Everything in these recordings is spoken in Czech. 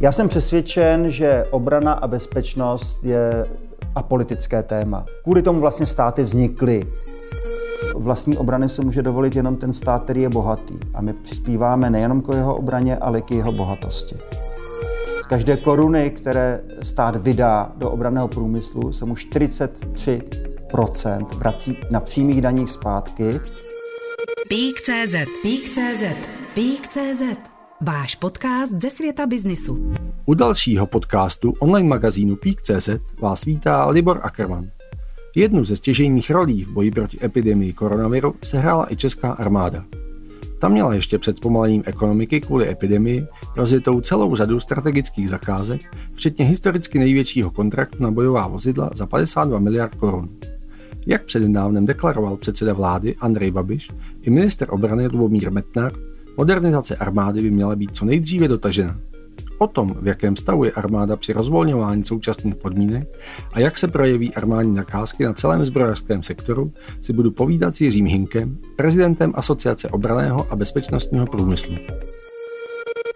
Já jsem přesvědčen, že obrana a bezpečnost je apolitické téma. Kvůli tomu vlastně státy vznikly. Vlastní obrany se může dovolit jenom ten stát, který je bohatý. A my přispíváme nejenom k jeho obraně, ale k jeho bohatosti. Z každé koruny, které stát vydá do obraného průmyslu, se mu 43% vrací na přímých daních zpátky. Pík.cz Pík.cz Pík.cz Váš podcast ze světa biznisu. U dalšího podcastu online magazínu Pík.cz vás vítá Libor Ackermann. Jednu ze stěžejních rolí v boji proti epidemii koronaviru sehrála i česká armáda. Ta měla ještě před zpomalením ekonomiky kvůli epidemii rozjetou celou řadu strategických zakázek, včetně historicky největšího kontraktu na bojová vozidla za 52 miliard korun. Jak přednedávnem deklaroval předseda vlády Andrej Babiš i minister obrany Lubomír Metnar, modernizace armády by měla být co nejdříve dotažena. O tom, v jakém stavu je armáda při rozvolňování současných podmínek a jak se projeví armádní zakázky na celém zbrojařském sektoru, si budu povídat s Jiřím Hinkem, prezidentem Asociace obraného a bezpečnostního průmyslu.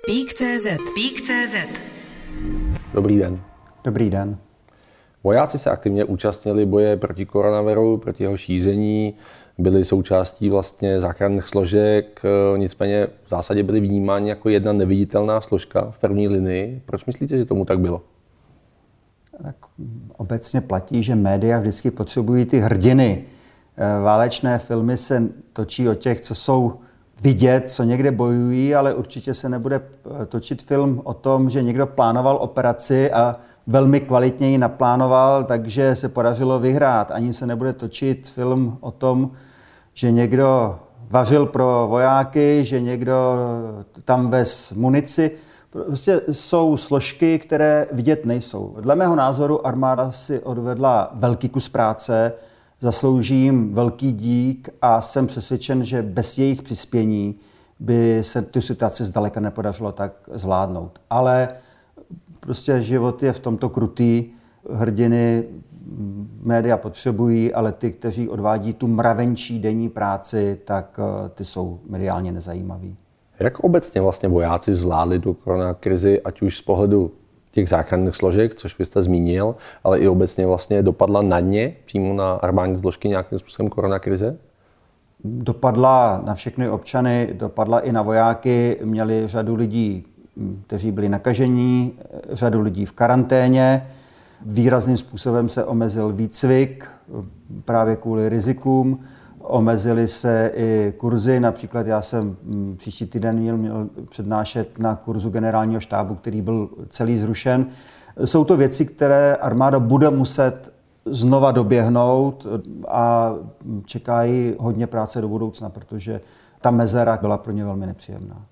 Pík.cz Pík.cz Dobrý den. Dobrý den. Vojáci se aktivně účastnili boje proti koronaviru, proti jeho šíření, byli součástí vlastně záchranných složek, eh, nicméně v zásadě byli vnímáni jako jedna neviditelná složka v první linii. Proč myslíte, že tomu tak bylo? Tak obecně platí, že média vždycky potřebují ty hrdiny. Eh, válečné filmy se točí o těch, co jsou vidět, co někde bojují, ale určitě se nebude eh, točit film o tom, že někdo plánoval operaci a velmi kvalitně ji naplánoval, takže se podařilo vyhrát. Ani se nebude točit film o tom, že někdo vařil pro vojáky, že někdo tam vez munici. Prostě jsou složky, které vidět nejsou. Dle mého názoru armáda si odvedla velký kus práce, zaslouží jim velký dík a jsem přesvědčen, že bez jejich přispění by se tu situaci zdaleka nepodařilo tak zvládnout. Ale Prostě život je v tomto krutý. Hrdiny média potřebují, ale ty, kteří odvádí tu mravenčí denní práci, tak eh, ty jsou mediálně nezajímaví. Jak obecně vlastně vojáci zvládli tu koronakrizi, ať už z pohledu těch záchranných složek, což byste zmínil, ale i obecně vlastně dopadla na ně, přímo na armádní složky nějakým způsobem koronakrize? Dopadla na všechny občany, dopadla i na vojáky. Měli řadu lidí kteří byli nakažení, řadu lidí v karanténě. Výrazným způsobem se omezil výcvik právě kvůli rizikům. Omezily se i kurzy, například já jsem mm, příští týden měl, měl přednášet na kurzu generálního štábu, který byl celý zrušen. Jsou to věci, které armáda bude muset znova doběhnout a čekají hodně práce do budoucna, protože ta mezera byla pro ně velmi nepříjemná.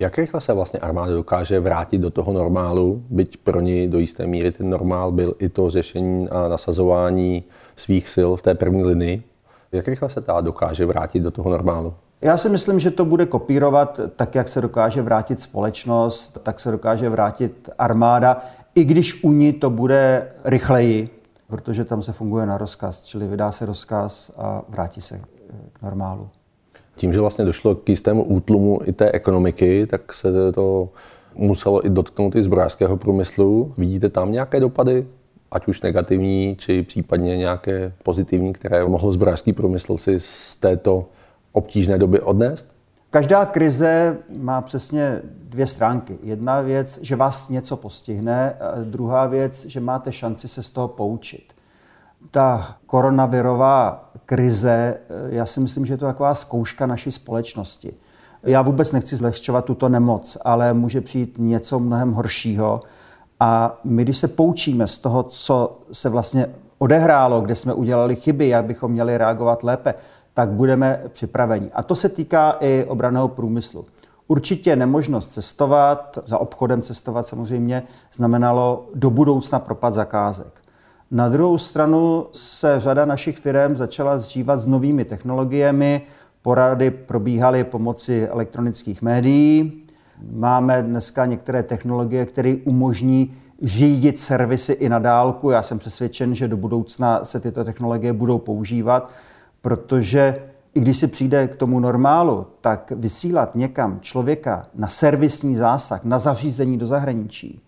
Jak rychle se vlastně armáda dokáže vrátit do toho normálu, byť pro ní do jisté míry ten normál byl i to řešení a nasazování svých sil v té první linii? Jak rychle se ta dokáže vrátit do toho normálu? Já si myslím, že to bude kopírovat tak, jak se dokáže vrátit společnost, tak se dokáže vrátit armáda, i když u ní to bude rychleji, protože tam se funguje na rozkaz, čili vydá se rozkaz a vrátí se k normálu tím, že vlastně došlo k jistému útlumu i té ekonomiky, tak se to muselo i dotknout i zbrojářského průmyslu. Vidíte tam nějaké dopady, ať už negativní, či případně nějaké pozitivní, které mohl zbrojářský průmysl si z této obtížné doby odnést? Každá krize má přesně dvě stránky. Jedna věc, že vás něco postihne, a druhá věc, že máte šanci se z toho poučit. Ta koronavirová krize, eh, já si myslím, že je to taková zkouška naší společnosti. Já vůbec nechci zlehčovat tuto nemoc, ale může přijít něco mnohem horšího. A my, když se poučíme z toho, co se vlastně odehrálo, kde jsme udělali chyby, jak bychom měli reagovat lépe, tak budeme připraveni. A to se týká i obraného průmyslu. Určitě nemožnost cestovat, za obchodem cestovat samozřejmě, znamenalo do budoucna propad zakázek. Na druhou stranu se řada našich firm začala zžívat s novými technologiemi, porady probíhaly pomocí elektronických médií. Máme dneska některé technologie, které umožní řídit servisy i na dálku. Já jsem přesvědčen, že do budoucna se tyto technologie budou používat, protože i když si přijde k tomu normálu, tak vysílat někam člověka na servisní zásah, na zařízení do zahraničí,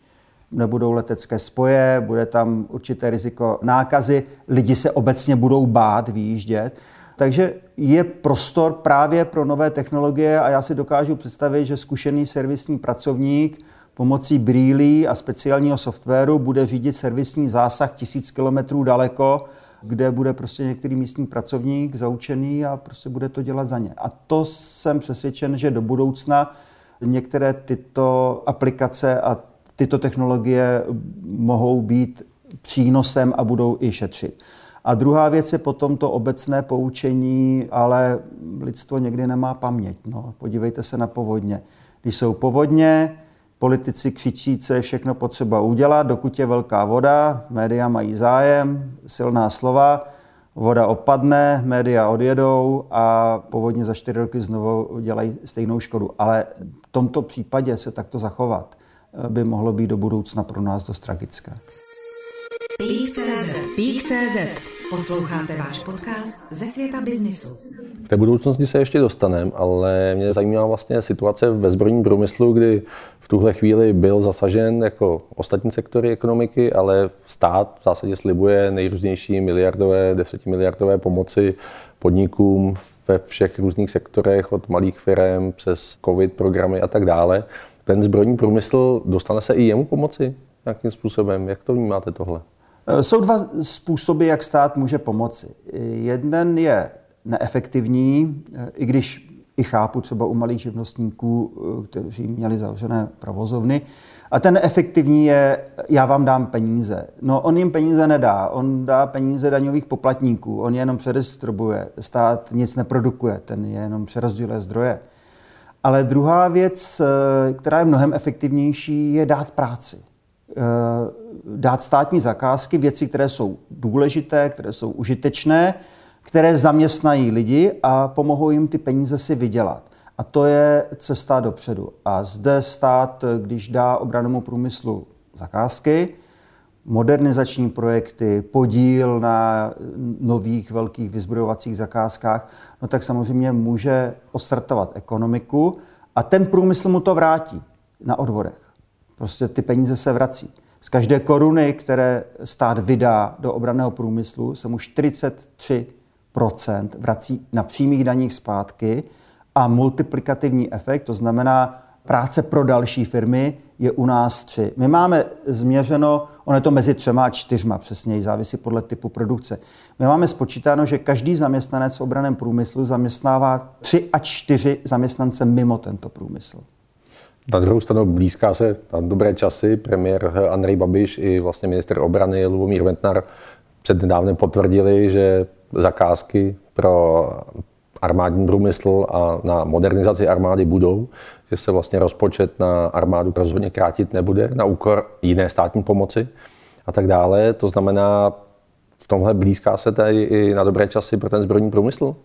nebudou letecké spoje, bude tam určité riziko nákazy, lidi se obecně budou bát výjíždět. Takže je prostor právě pro nové technologie a já si dokážu představit, že zkušený servisní pracovník pomocí brýlí a speciálního softwaru bude řídit servisní zásah tisíc kilometrů daleko, kde bude prostě některý místní pracovník zaučený a prostě bude to dělat za ně. A to jsem přesvědčen, že do budoucna některé tyto aplikace a tyto technologie mohou být přínosem a budou i šetřit. A druhá věc je potom to obecné poučení, ale lidstvo někdy nemá paměť. No, podívejte se na povodně. Když jsou povodně, politici křičí, co je všechno potřeba udělat, dokud je velká voda, média mají zájem, silná slova, voda opadne, média odjedou a povodně za čtyři roky znovu dělají stejnou škodu. Ale v tomto případě se takto zachovat by mohlo být do budoucna pro nás dost tragické. Pík.cz Pík.cz Posloucháte váš podcast ze světa biznisu. K té budoucnosti se ještě dostaneme, ale mě zajímá vlastně situace ve zbrojním průmyslu, kdy v tuhle chvíli byl zasažen jako ostatní sektory ekonomiky, ale stát v zásadě slibuje nejrůznější miliardové, desetimiliardové pomoci podnikům ve všech různých sektorech, od malých firm přes covid programy a tak dále. Ten zbrojní průmysl dostane se i jemu pomoci nějakým způsobem? Jak to vnímáte tohle? Eh, jsou dva způsoby, jak stát může pomoci. Jeden je neefektivní, eh, i když i chápu třeba u malých živnostníků, eh, kteří měli zavřené provozovny. A ten efektivní je, já vám dám peníze. No on jim peníze nedá, on dá peníze daňových poplatníků, on je jenom předistribuje. Stát nic neprodukuje, ten je jenom přerozděluje zdroje. Ale druhá věc, která je mnohem efektivnější, je dát práci. Eh, dát státní zakázky, věci, které jsou důležité, které jsou užitečné, které zaměstnají lidi a pomohou jim ty peníze si vydělat. A to je cesta dopředu. A zde stát, když dá obranému průmyslu zakázky, modernizační projekty, podíl na nových velkých vyzbrojovacích zakázkách, no tak samozřejmě může ostartovat ekonomiku a ten průmysl mu to vrátí na odvodech. Prostě ty peníze se vrací. Z každé koruny, které stát vydá do obraného průmyslu, se mu 43% vrací na přímých daních zpátky a multiplikativní efekt, to znamená práce pro další firmy, je u nás tři. My máme změřeno, ono je to mezi třema a čtyřma přesněji, závisí podle typu produkce. My máme spočítáno, že každý zaměstnanec v obraném průmyslu zaměstnává tři a čtyři zaměstnance mimo tento průmysl. Na druhou stranu blízká se na dobré časy. Premiér Andrej Babiš i vlastně minister obrany Lubomír Ventnar přednedávnem potvrdili, že zakázky pro armádní průmysl a na modernizaci armády budou, že se vlastně rozpočet na armádu rozhodně krátit nebude na úkor jiné státní pomoci a tak dále. To znamená, v tomhle blízká se tady i na dobré časy pro ten zbrojní průmysl?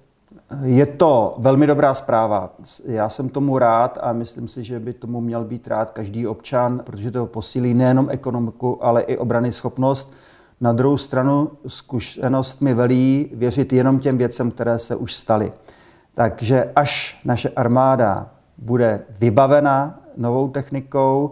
Je to velmi dobrá zpráva. Já jsem tomu rád a myslím si, že by tomu měl být rád každý občan, protože to posílí nejenom ekonomiku, ale i obrany schopnost. Na druhou stranu zkušenost mi velí věřit jenom těm věcem, které se už staly. Takže až naše armáda bude vybavena novou technikou,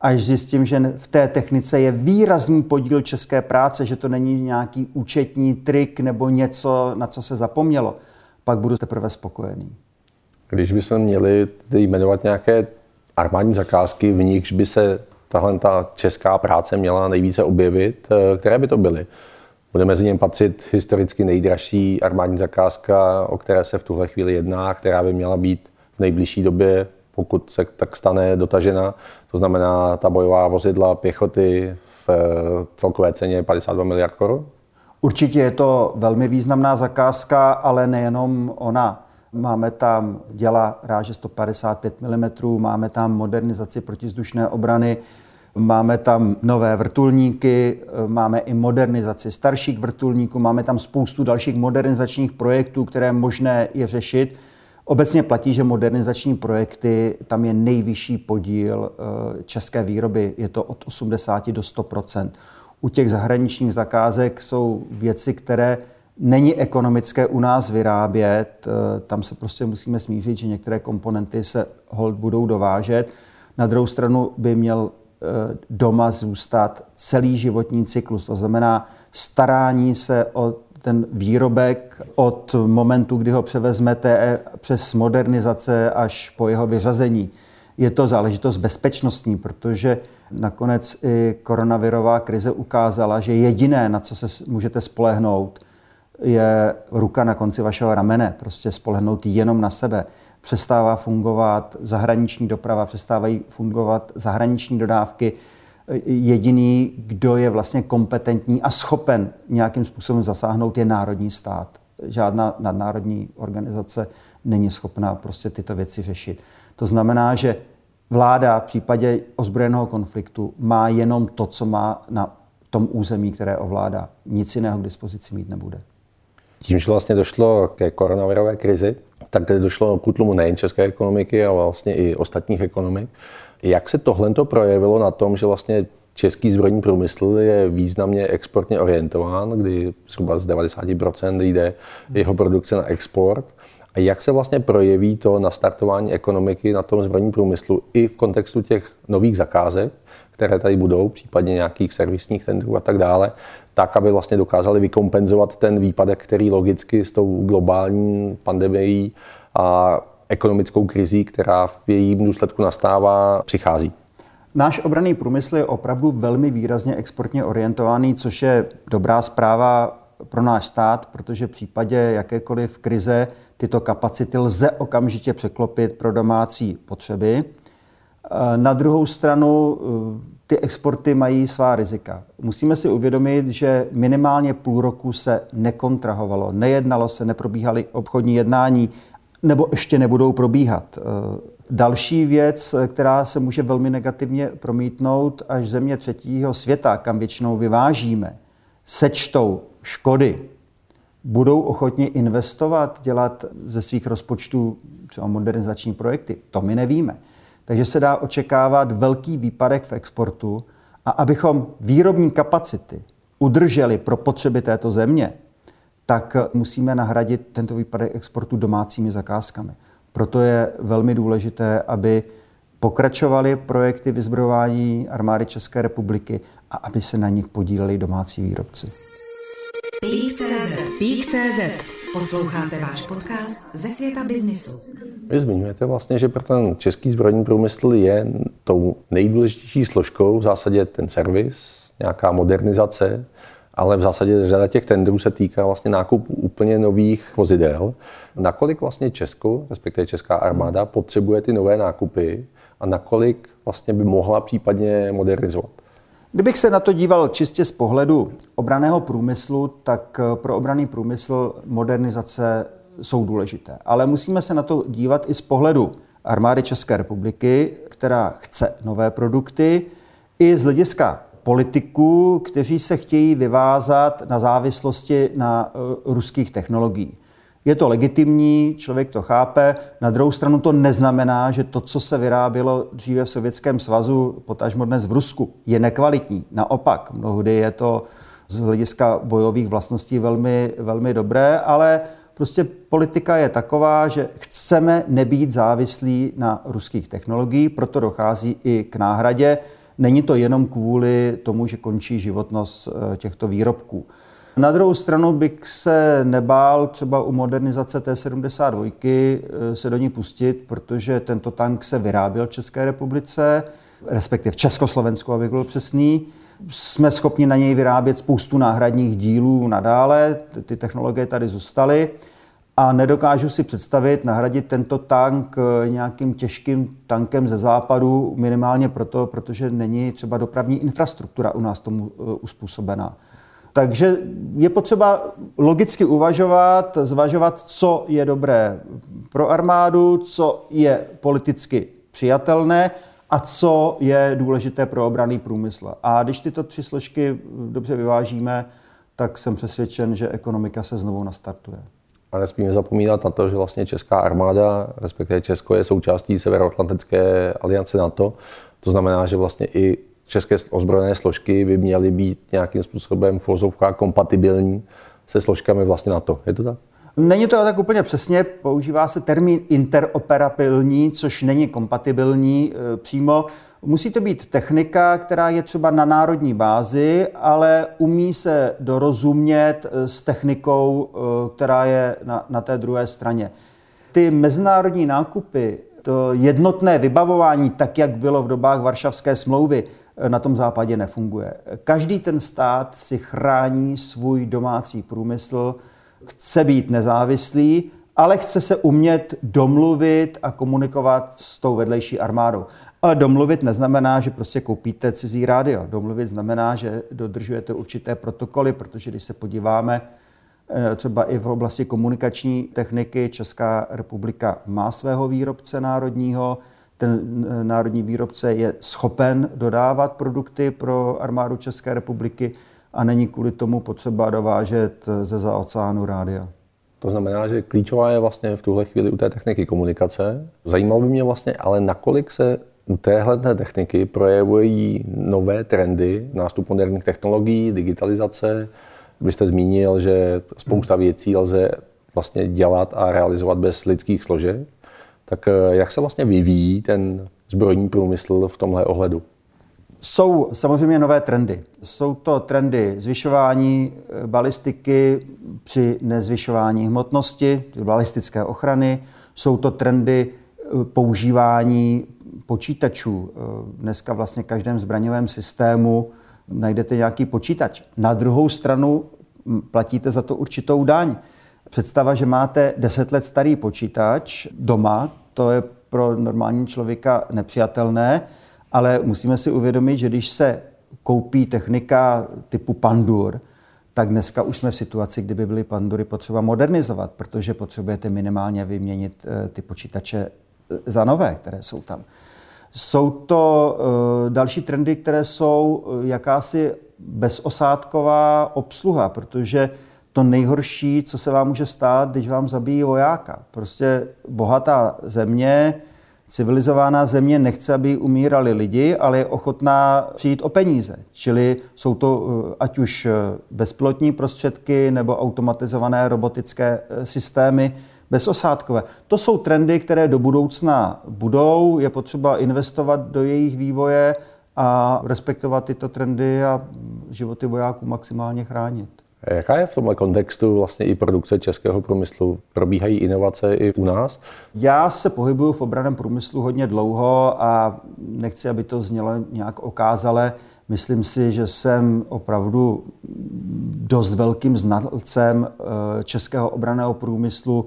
až zjistím, že v té technice je výrazný podíl české práce, že to není nějaký účetní trik nebo něco, na co se zapomnělo, pak budu teprve spokojený. Když bychom měli jmenovat nějaké armádní zakázky, v nichž by se tahle ta česká práce měla nejvíce objevit, eh, které by to byly? Bude mezi něm patřit historicky nejdražší armádní zakázka, o které se v tuhle chvíli jedná, která by měla být v nejbližší době, pokud se tak stane, dotažena. To znamená ta bojová vozidla pěchoty v eh, celkové ceně 52 miliard korun? Určitě je to velmi významná zakázka, ale nejenom ona. Máme tam děla ráže 155 mm, máme tam modernizaci protizdušné obrany, máme tam nové vrtulníky, máme i modernizaci starších vrtulníků, máme tam spoustu dalších modernizačních projektů, které možné je řešit. Obecně platí, že modernizační projekty, tam je nejvyšší podíl eh, české výroby, je to od 80 do 100% u těch zahraničních zakázek jsou věci, které není ekonomické u nás vyrábět. Eh, tam se prostě musíme smířit, že některé komponenty se hold budou dovážet. Na druhou stranu by měl eh, doma zůstat celý životní cyklus. To znamená starání se o ten výrobek od momentu, kdy ho převezmete přes modernizace až po jeho vyřazení. Je to záležitost bezpečnostní, protože nakonec i koronavirová krize ukázala, že jediné, na co se můžete spolehnout, je ruka na konci vašeho ramene. Prostě spolehnout jenom na sebe. Přestává fungovat zahraniční doprava, přestávají fungovat zahraniční dodávky. Jediný, kdo je vlastně kompetentní a schopen nějakým způsobem zasáhnout, je národní stát. Žádná nadnárodní organizace není schopná prostě tyto věci řešit. To znamená, že vláda v případě ozbrojeného konfliktu má jenom to, co má na tom území, které ovládá. Nic jiného k dispozici mít nebude. Tím, že vlastně došlo ke koronavirové krizi, tak došlo k útlumu nejen české ekonomiky, ale vlastně i ostatních ekonomik. Jak se tohle projevilo na tom, že vlastně český zbrojní průmysl je významně exportně orientován, kdy zhruba z 90% jde jeho produkce na export. A jak se vlastně projeví to nastartování ekonomiky na tom zbrojním průmyslu i v kontextu těch nových zakázek, které tady budou, případně nějakých servisních tendrů a tak dále, tak, aby vlastně dokázali vykompenzovat ten výpadek, který logicky s tou globální pandemií a ekonomickou krizí, která v jejím důsledku nastává, přichází. Náš obraný průmysl je opravdu velmi výrazně exportně orientovaný, což je dobrá zpráva pro náš stát, protože v případě jakékoliv krize tyto kapacity lze okamžitě překlopit pro domácí potřeby. Na druhou stranu ty exporty mají svá rizika. Musíme si uvědomit, že minimálně půl roku se nekontrahovalo, nejednalo se, neprobíhaly obchodní jednání, nebo ještě nebudou probíhat. Další věc, která se může velmi negativně promítnout, až země třetího světa, kam většinou vyvážíme, sečtou škody, budou ochotně investovat, dělat ze svých rozpočtů třeba modernizační projekty. To my nevíme. Takže se dá očekávat velký výpadek v exportu a abychom výrobní kapacity udrželi pro potřeby této země, tak musíme nahradit tento výpadek exportu domácími zakázkami. Proto je velmi důležité, aby pokračovaly projekty vyzbrojování armády České republiky a aby se na nich podíleli domácí výrobci. Pík.cz Posloucháte váš podcast ze světa biznisu. Vy zmiňujete vlastně, že pro ten český zbrojní průmysl je tou nejdůležitější složkou v zásadě ten servis, nějaká modernizace, ale v zásadě řada těch tendrů se týká vlastně nákupu úplně nových vozidel. Nakolik vlastně Česko, respektive Česká armáda, potřebuje ty nové nákupy a nakolik vlastně by mohla případně modernizovat? Kdybych se na to díval čistě z pohledu obraného průmyslu, tak eh, pro obraný průmysl modernizace jsou důležité. Ale musíme se na to dívat i z pohledu armády České republiky, která chce nové produkty, i z hlediska politiků, kteří se chtějí vyvázat na závislosti na eh, ruských technologiích. Je to legitimní, člověk to chápe. Na druhou stranu to neznamená, že to, co se vyrábělo dříve v Sovětském svazu, potažmo dnes v Rusku, je nekvalitní. Naopak, mnohdy je to z hlediska bojových vlastností velmi, velmi dobré, ale prostě politika je taková, že chceme nebýt závislí na ruských technologiích, proto dochází i k náhradě. Není to jenom kvůli tomu, že končí životnost eh, těchto výrobků. Na druhou stranu bych se nebál třeba u modernizace T-72 eh, se do ní pustit, protože tento tank se vyráběl v České republice, respektive v Československu, abych byl přesný. Jsme schopni na něj vyrábět spoustu náhradních dílů nadále, ty technologie tady zůstaly a nedokážu si představit nahradit tento tank eh, nějakým těžkým tankem ze západu, minimálně proto, protože není třeba dopravní infrastruktura u nás tomu eh, uspůsobená. Takže je potřeba logicky uvažovat, zvažovat, co je dobré pro armádu, co je politicky přijatelné a co je důležité pro obraný průmysl. A když tyto tři složky dobře vyvážíme, tak jsem přesvědčen, že ekonomika se znovu nastartuje. A nesmíme zapomínat na to, že vlastně Česká armáda, respektive Česko, je součástí Severoatlantické aliance NATO. To znamená, že vlastně i české ozbrojené složky by měly být nějakým způsobem v kompatibilní se složkami vlastně na to. Je to tak? Není to tak úplně přesně, používá se termín interoperabilní, což není kompatibilní e, přímo. Musí to být technika, která je třeba na národní bázi, ale umí se dorozumět e, s technikou, e, která je na, na té druhé straně. Ty mezinárodní nákupy, to jednotné vybavování, tak jak bylo v dobách Varšavské smlouvy, na tom západě nefunguje. Každý ten stát si chrání svůj domácí průmysl, chce být nezávislý, ale chce se umět domluvit a komunikovat s tou vedlejší armádou. Ale domluvit neznamená, že prostě koupíte cizí rádio. Domluvit znamená, že dodržujete určité protokoly, protože když se podíváme eh, třeba i v oblasti komunikační techniky, Česká republika má svého výrobce národního, ten eh, národní výrobce je schopen dodávat produkty pro armádu České republiky a není kvůli tomu potřeba dovážet ze za oceánu rádia. To znamená, že klíčová je vlastně v tuhle chvíli u té techniky komunikace. Zajímalo by mě vlastně, ale nakolik se u téhle techniky projevují nové trendy, nástup moderních technologií, digitalizace. Vy jste zmínil, že spousta věcí lze vlastně dělat a realizovat bez lidských složek. Tak eh, jak se vlastně vyvíjí ten zbrojní průmysl v tomhle ohledu? Jsou samozřejmě nové trendy. Jsou to trendy zvyšování eh, balistiky při nezvyšování hmotnosti, balistické ochrany. Jsou to trendy eh, používání počítačů. Dneska vlastně v každém zbraňovém systému najdete nějaký počítač. Na druhou stranu platíte za to určitou daň. Představa, že máte deset let starý počítač doma, to je pro normální člověka nepřijatelné, ale musíme si uvědomit, že když se koupí technika typu Pandur, tak dneska už jsme v situaci, kdyby byly pandury potřeba modernizovat, protože potřebujete minimálně vyměnit eh, ty počítače eh, za nové, které jsou tam. Jsou to uh, další trendy, které jsou jakási bezosádková obsluha, protože to nejhorší, co se vám může stát, když vám zabijí vojáka. Prostě bohatá země, civilizovaná země nechce, aby umírali lidi, ale je ochotná přijít o peníze. Čili jsou to eh, ať už eh, bezplotní prostředky nebo automatizované robotické eh, systémy bezosádkové. To jsou trendy, které do budoucna budou. Je potřeba investovat do jejich vývoje a respektovat tyto trendy a životy vojáků maximálně chránit. Jaká je v tomhle kontextu vlastně i produkce českého průmyslu? Probíhají inovace i u nás? Já se pohybuju v obraném průmyslu hodně dlouho a nechci, aby to znělo nějak okázale. Myslím si, že jsem opravdu dost velkým znalcem eh, českého obraného průmyslu.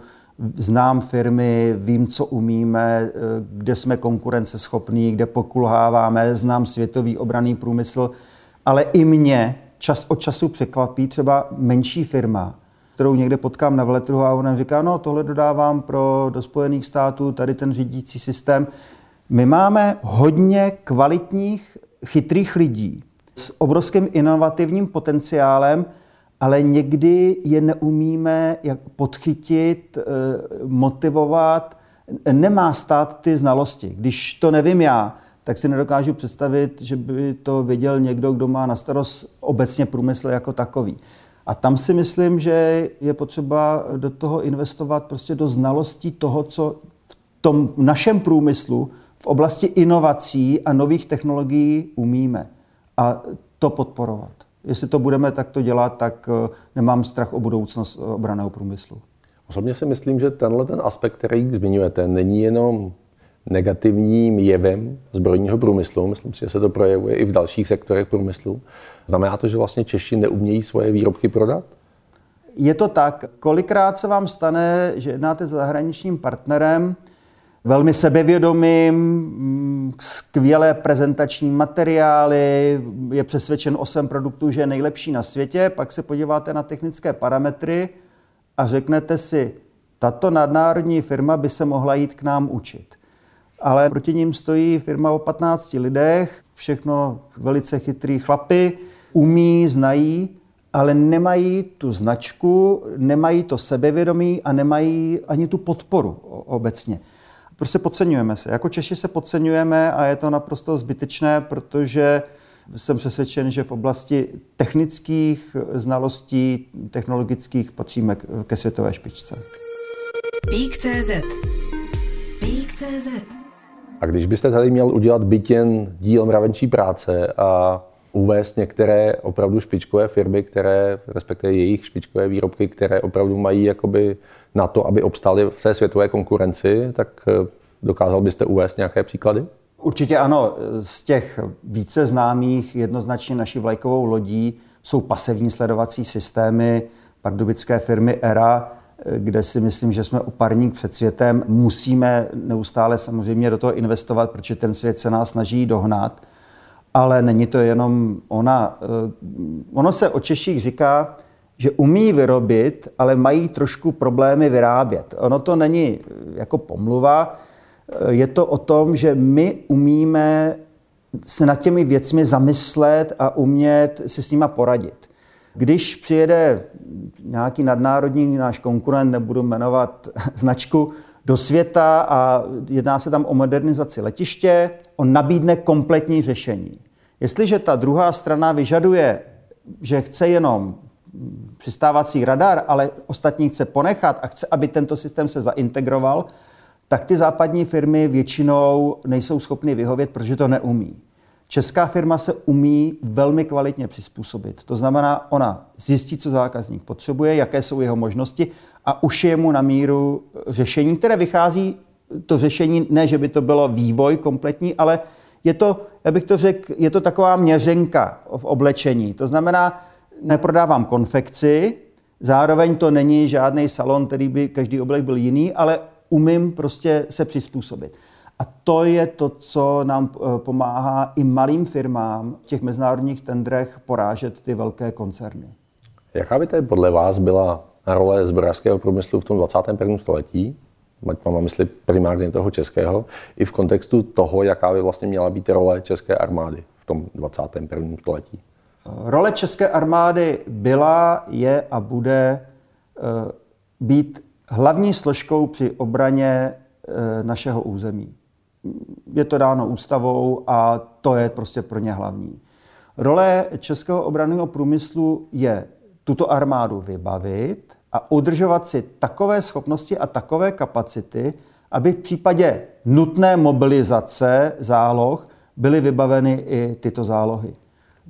Znám firmy, vím, co umíme, eh, kde jsme konkurenceschopní, kde pokulháváme, znám světový obraný průmysl, ale i mě čas od času překvapí třeba menší firma, kterou někde potkám na veletrhu a ona říká, no tohle dodávám pro do Spojených států, tady ten řídící systém. My máme hodně kvalitních, chytrých lidí s obrovským inovativním potenciálem, ale někdy je neumíme jak podchytit, eh, motivovat, nemá stát ty znalosti. Když to nevím já, tak si nedokážu představit, že by to věděl někdo, kdo má na starost obecně průmysl jako takový. A tam si myslím, že je potřeba do toho investovat prostě do znalostí toho, co v tom našem průmyslu v oblasti inovací a nových technologií umíme. A to podporovat. Jestli to budeme takto dělat, tak eh, nemám strach o budoucnost obraného průmyslu. Osobně si myslím, že tenhle ten aspekt, který zmiňujete, není jenom negativním jevem zbrojního průmyslu. Myslím si, že se to projevuje i v dalších sektorech průmyslu. Znamená to, že vlastně Češi neumějí svoje výrobky prodat? Je to tak. Kolikrát se vám stane, že jednáte s zahraničním partnerem, velmi sebevědomým, mm, skvělé prezentační materiály, je přesvědčen o svém produktu, že je nejlepší na světě, pak se podíváte na technické parametry a řeknete si, tato nadnárodní firma by se mohla jít k nám učit ale proti ním stojí firma o 15 lidech, všechno velice chytrý chlapy, umí, znají, ale nemají tu značku, nemají to sebevědomí a nemají ani tu podporu obecně. Prostě podceňujeme se. Jako Češi se podceňujeme a je to naprosto zbytečné, protože Jsem přesvědčen, že v oblasti technických znalostí, technologických patříme ke světové špičce. Pík.cz Pík.cz A když byste tady měl udělat byt jen díl mravenčí práce a uvést některé opravdu špičkové firmy, které, respektive jejich špičkové výrobky, které opravdu mají jakoby na to, aby obstály v té světové konkurenci, tak eh, dokázal byste uvést nějaké příklady? Určitě ano. Z těch více známých jednoznačně naší vlajkovou lodí jsou pasivní sledovací systémy pardubické firmy ERA, kde si myslím, že jsme oparník před světem. Musíme neustále samozřejmě do toho investovat, protože ten svět se nás snaží dohnat. Ale není to jenom ona. Ono se o Češích říká, že umí vyrobit, ale mají trošku problémy vyrábět. Ono to není jako pomluva, je to o tom, že my umíme se nad těmi věcmi zamyslet a umět si s nima poradit. Když přijede nějaký nadnárodní náš konkurent, nebudu jmenovat značku, do světa a jedná se tam o modernizaci letiště, on nabídne kompletní řešení. Jestliže ta druhá strana vyžaduje, že chce jenom přistávací radar, ale ostatní chce ponechat a chce, aby tento systém se zaintegroval, tak ty západní firmy většinou nejsou schopny vyhovět, protože to neumí. Česká firma se umí velmi kvalitně přizpůsobit. To znamená, ona zjistí, co zákazník potřebuje, jaké jsou jeho možnosti a je mu na míru řešení, které vychází, to řešení ne, že by to bylo vývoj kompletní, ale je to, já bych to řekl, je to taková měřenka v oblečení. To znamená, neprodávám konfekci, zároveň to není žádný salon, který by každý oblek byl jiný, ale umím prostě se přizpůsobit. A to je to, co nám eh, pomáhá i malým firmám v těch mezinárodních tendrech porážet ty velké koncerny. Jaká by tady podle vás byla role zbrojařského průmyslu v tom 21. století? Mám mysli primárně toho českého, i v kontextu toho, jaká by vlastně měla být role české armády v tom 21. století. Role české armády byla, je a bude uh, být hlavní složkou při obraně uh, našeho území je to dáno ústavou a to je prostě pro ně hlavní. Role českého obranného průmyslu je tuto armádu vybavit a udržovat si takové schopnosti a takové kapacity, aby v případě nutné mobilizace záloh byly vybaveny i tyto zálohy.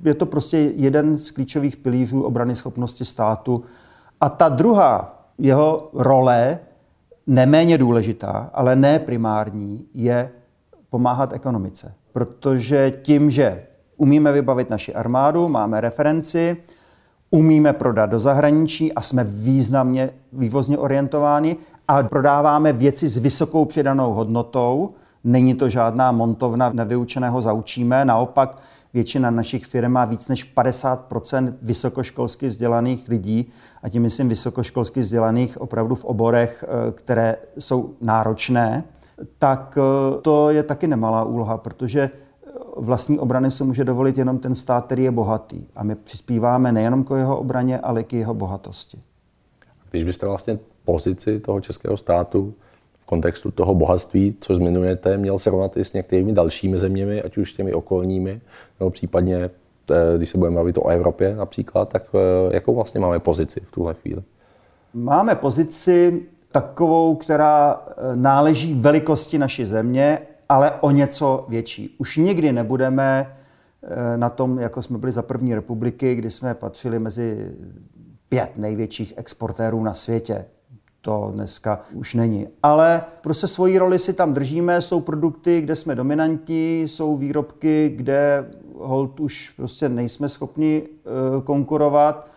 Je to prostě jeden z klíčových pilířů obrany schopnosti státu. A ta druhá jeho role, neméně důležitá, ale ne primární, je pomáhat ekonomice. Protože tím, že umíme vybavit naši armádu, máme referenci, umíme prodat do zahraničí a jsme významně vývozně orientováni a prodáváme věci s vysokou přidanou hodnotou. Není to žádná montovna nevyučeného zaučíme, naopak většina našich firm má víc než 50% vysokoškolsky vzdělaných lidí, a tím myslím vysokoškolsky vzdělaných opravdu v oborech, eh, které jsou náročné tak eh, to je taky nemalá úloha, protože eh, vlastní obrany se může dovolit jenom ten stát, který je bohatý. A my přispíváme nejenom k jeho obraně, ale k jeho bohatosti. Když byste vlastně pozici toho českého státu v kontextu toho bohatství, co zmiňujete, měl srovnat i s některými dalšími zeměmi, ať už těmi okolními, nebo případně, eh, když se budeme bavit o Evropě například, tak jakou vlastně máme pozici v tuhle chvíli? Máme pozici takovou, která eh, náleží velikosti naší země, ale o něco větší. Už nikdy nebudeme eh, na tom, jako jsme byli za první republiky, kdy jsme patřili mezi pět největších exportérů na světě. To dneska už není. Ale prostě svoji roli si tam držíme, jsou produkty, kde jsme dominantní, jsou výrobky, kde hold už prostě nejsme schopni eh, konkurovat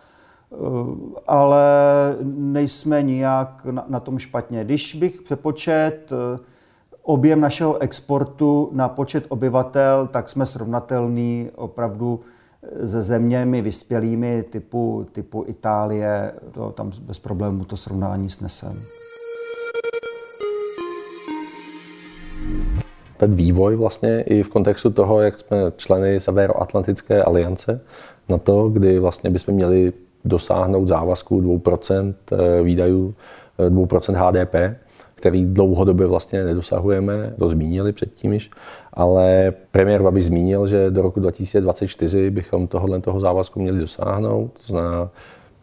ale nejsme nijak na, na tom špatně. Když bych přepočet eh, objem našeho exportu na počet obyvatel, tak jsme srovnatelní opravdu eh, se zeměmi vyspělými typu, typu Itálie. To tam bez problémů to srovnání snesem. Ten vývoj vlastně i v kontextu toho, jak jsme členy Severoatlantické aliance, na to, kdy vlastně bychom měli dosáhnout závazku 2% eh, výdajů, 2% eh, HDP který dlouhodobě vlastně nedosahujeme, to zmínili předtím již, ale premiér Babiš zmínil, že do roku 2024 bychom tohohle toho závazku měli dosáhnout, to znamená,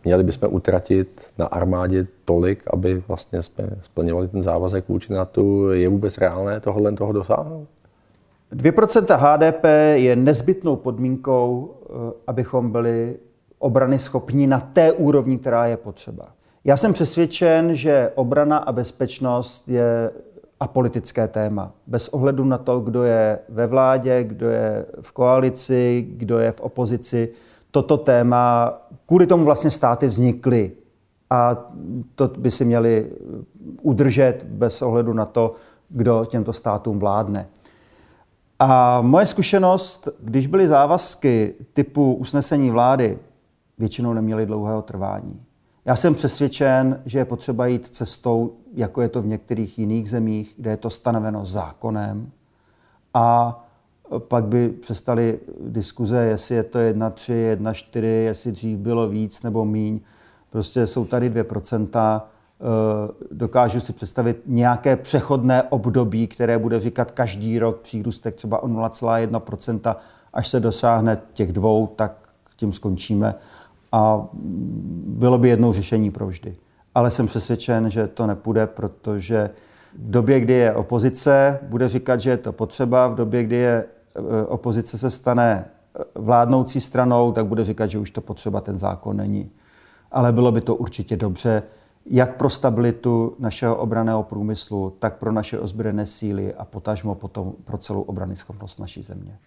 měli bychom utratit na armádě tolik, aby vlastně jsme splňovali ten závazek vůči NATO. Je vůbec reálné tohle toho dosáhnout? 2% HDP je nezbytnou podmínkou, eh, abychom byli obrany schopní na té úrovni, která je potřeba. Já jsem přesvědčen, že obrana a bezpečnost je apolitické téma. Bez ohledu na to, kdo je ve vládě, kdo je v koalici, kdo je v opozici, toto téma, kvůli tomu vlastně státy vznikly. A to by si měli udržet bez ohledu na to, kdo těmto státům vládne. A moje zkušenost, když byly závazky typu usnesení vlády, většinou neměly dlouhého trvání. Já jsem přesvědčen, že je potřeba jít cestou, jako je to v některých jiných zemích, kde je to stanoveno zákonem a pak by přestali diskuze, jestli je to 1,3, 1,4, jestli dřív bylo víc nebo míň. Prostě jsou tady 2%. Eh, dokážu si představit nějaké přechodné období, které bude říkat každý rok přírůstek třeba o 0,1%, až se dosáhne těch dvou, tak tím skončíme. A bylo by jednou řešení pro vždy. Ale jsem přesvědčen, že to nepůjde, protože v době, kdy je opozice, bude říkat, že je to potřeba, v době, kdy je eh, opozice se stane eh, vládnoucí stranou, tak bude říkat, že už to potřeba ten zákon není. Ale bylo by to určitě dobře, jak pro stabilitu našeho obraného průmyslu, tak pro naše ozbrojené síly a potažmo potom pro celou obrany schopnost naší země.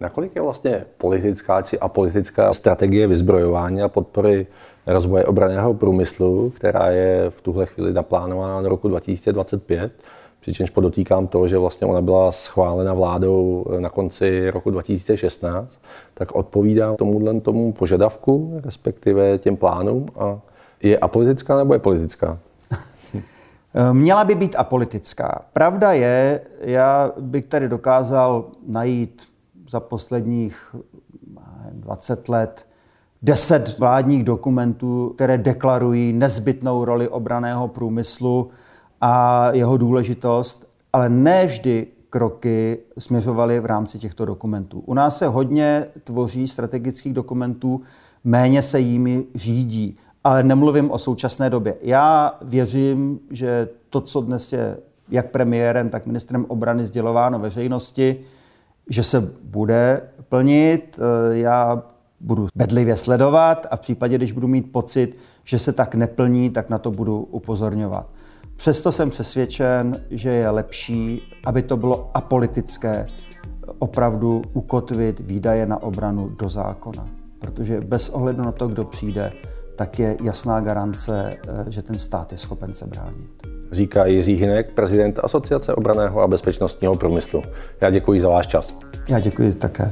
Nakolik je vlastně politická či apolitická strategie vyzbrojování a podpory rozvoje obraného průmyslu, která je v tuhle chvíli naplánována do roku 2025, přičemž podotýkám to, že vlastně ona byla schválena vládou na konci roku 2016, tak odpovídá tomuhle tomu požadavku, respektive těm plánům a je apolitická nebo je politická? Měla by být apolitická. Pravda je, já bych tady dokázal najít za posledních 20 let deset vládních dokumentů, které deklarují nezbytnou roli obraného průmyslu a jeho důležitost, ale ne vždy kroky směřovaly v rámci těchto dokumentů. U nás se hodně tvoří strategických dokumentů, méně se jimi řídí, ale nemluvím o současné době. Já věřím, že to, co dnes je jak premiérem, tak ministrem obrany sdělováno veřejnosti, že se bude plnit. Eh, já budu bedlivě sledovat a v případě, když budu mít pocit, že se tak neplní, tak na to budu upozorňovat. Přesto jsem přesvědčen, že je lepší, aby to bylo apolitické, opravdu ukotvit výdaje na obranu do zákona. Protože bez ohledu na to, kdo přijde, tak je jasná garance, eh, že ten stát je schopen se bránit říká Jiří Hinek, prezident Asociace obraného a bezpečnostního průmyslu. Já děkuji za váš čas. Já děkuji také.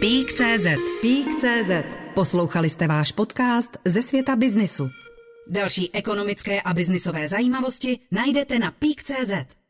Pík.cz Pík.cz Poslouchali jste váš podcast ze světa biznisu. Další ekonomické a biznisové zajímavosti najdete na Pík.cz.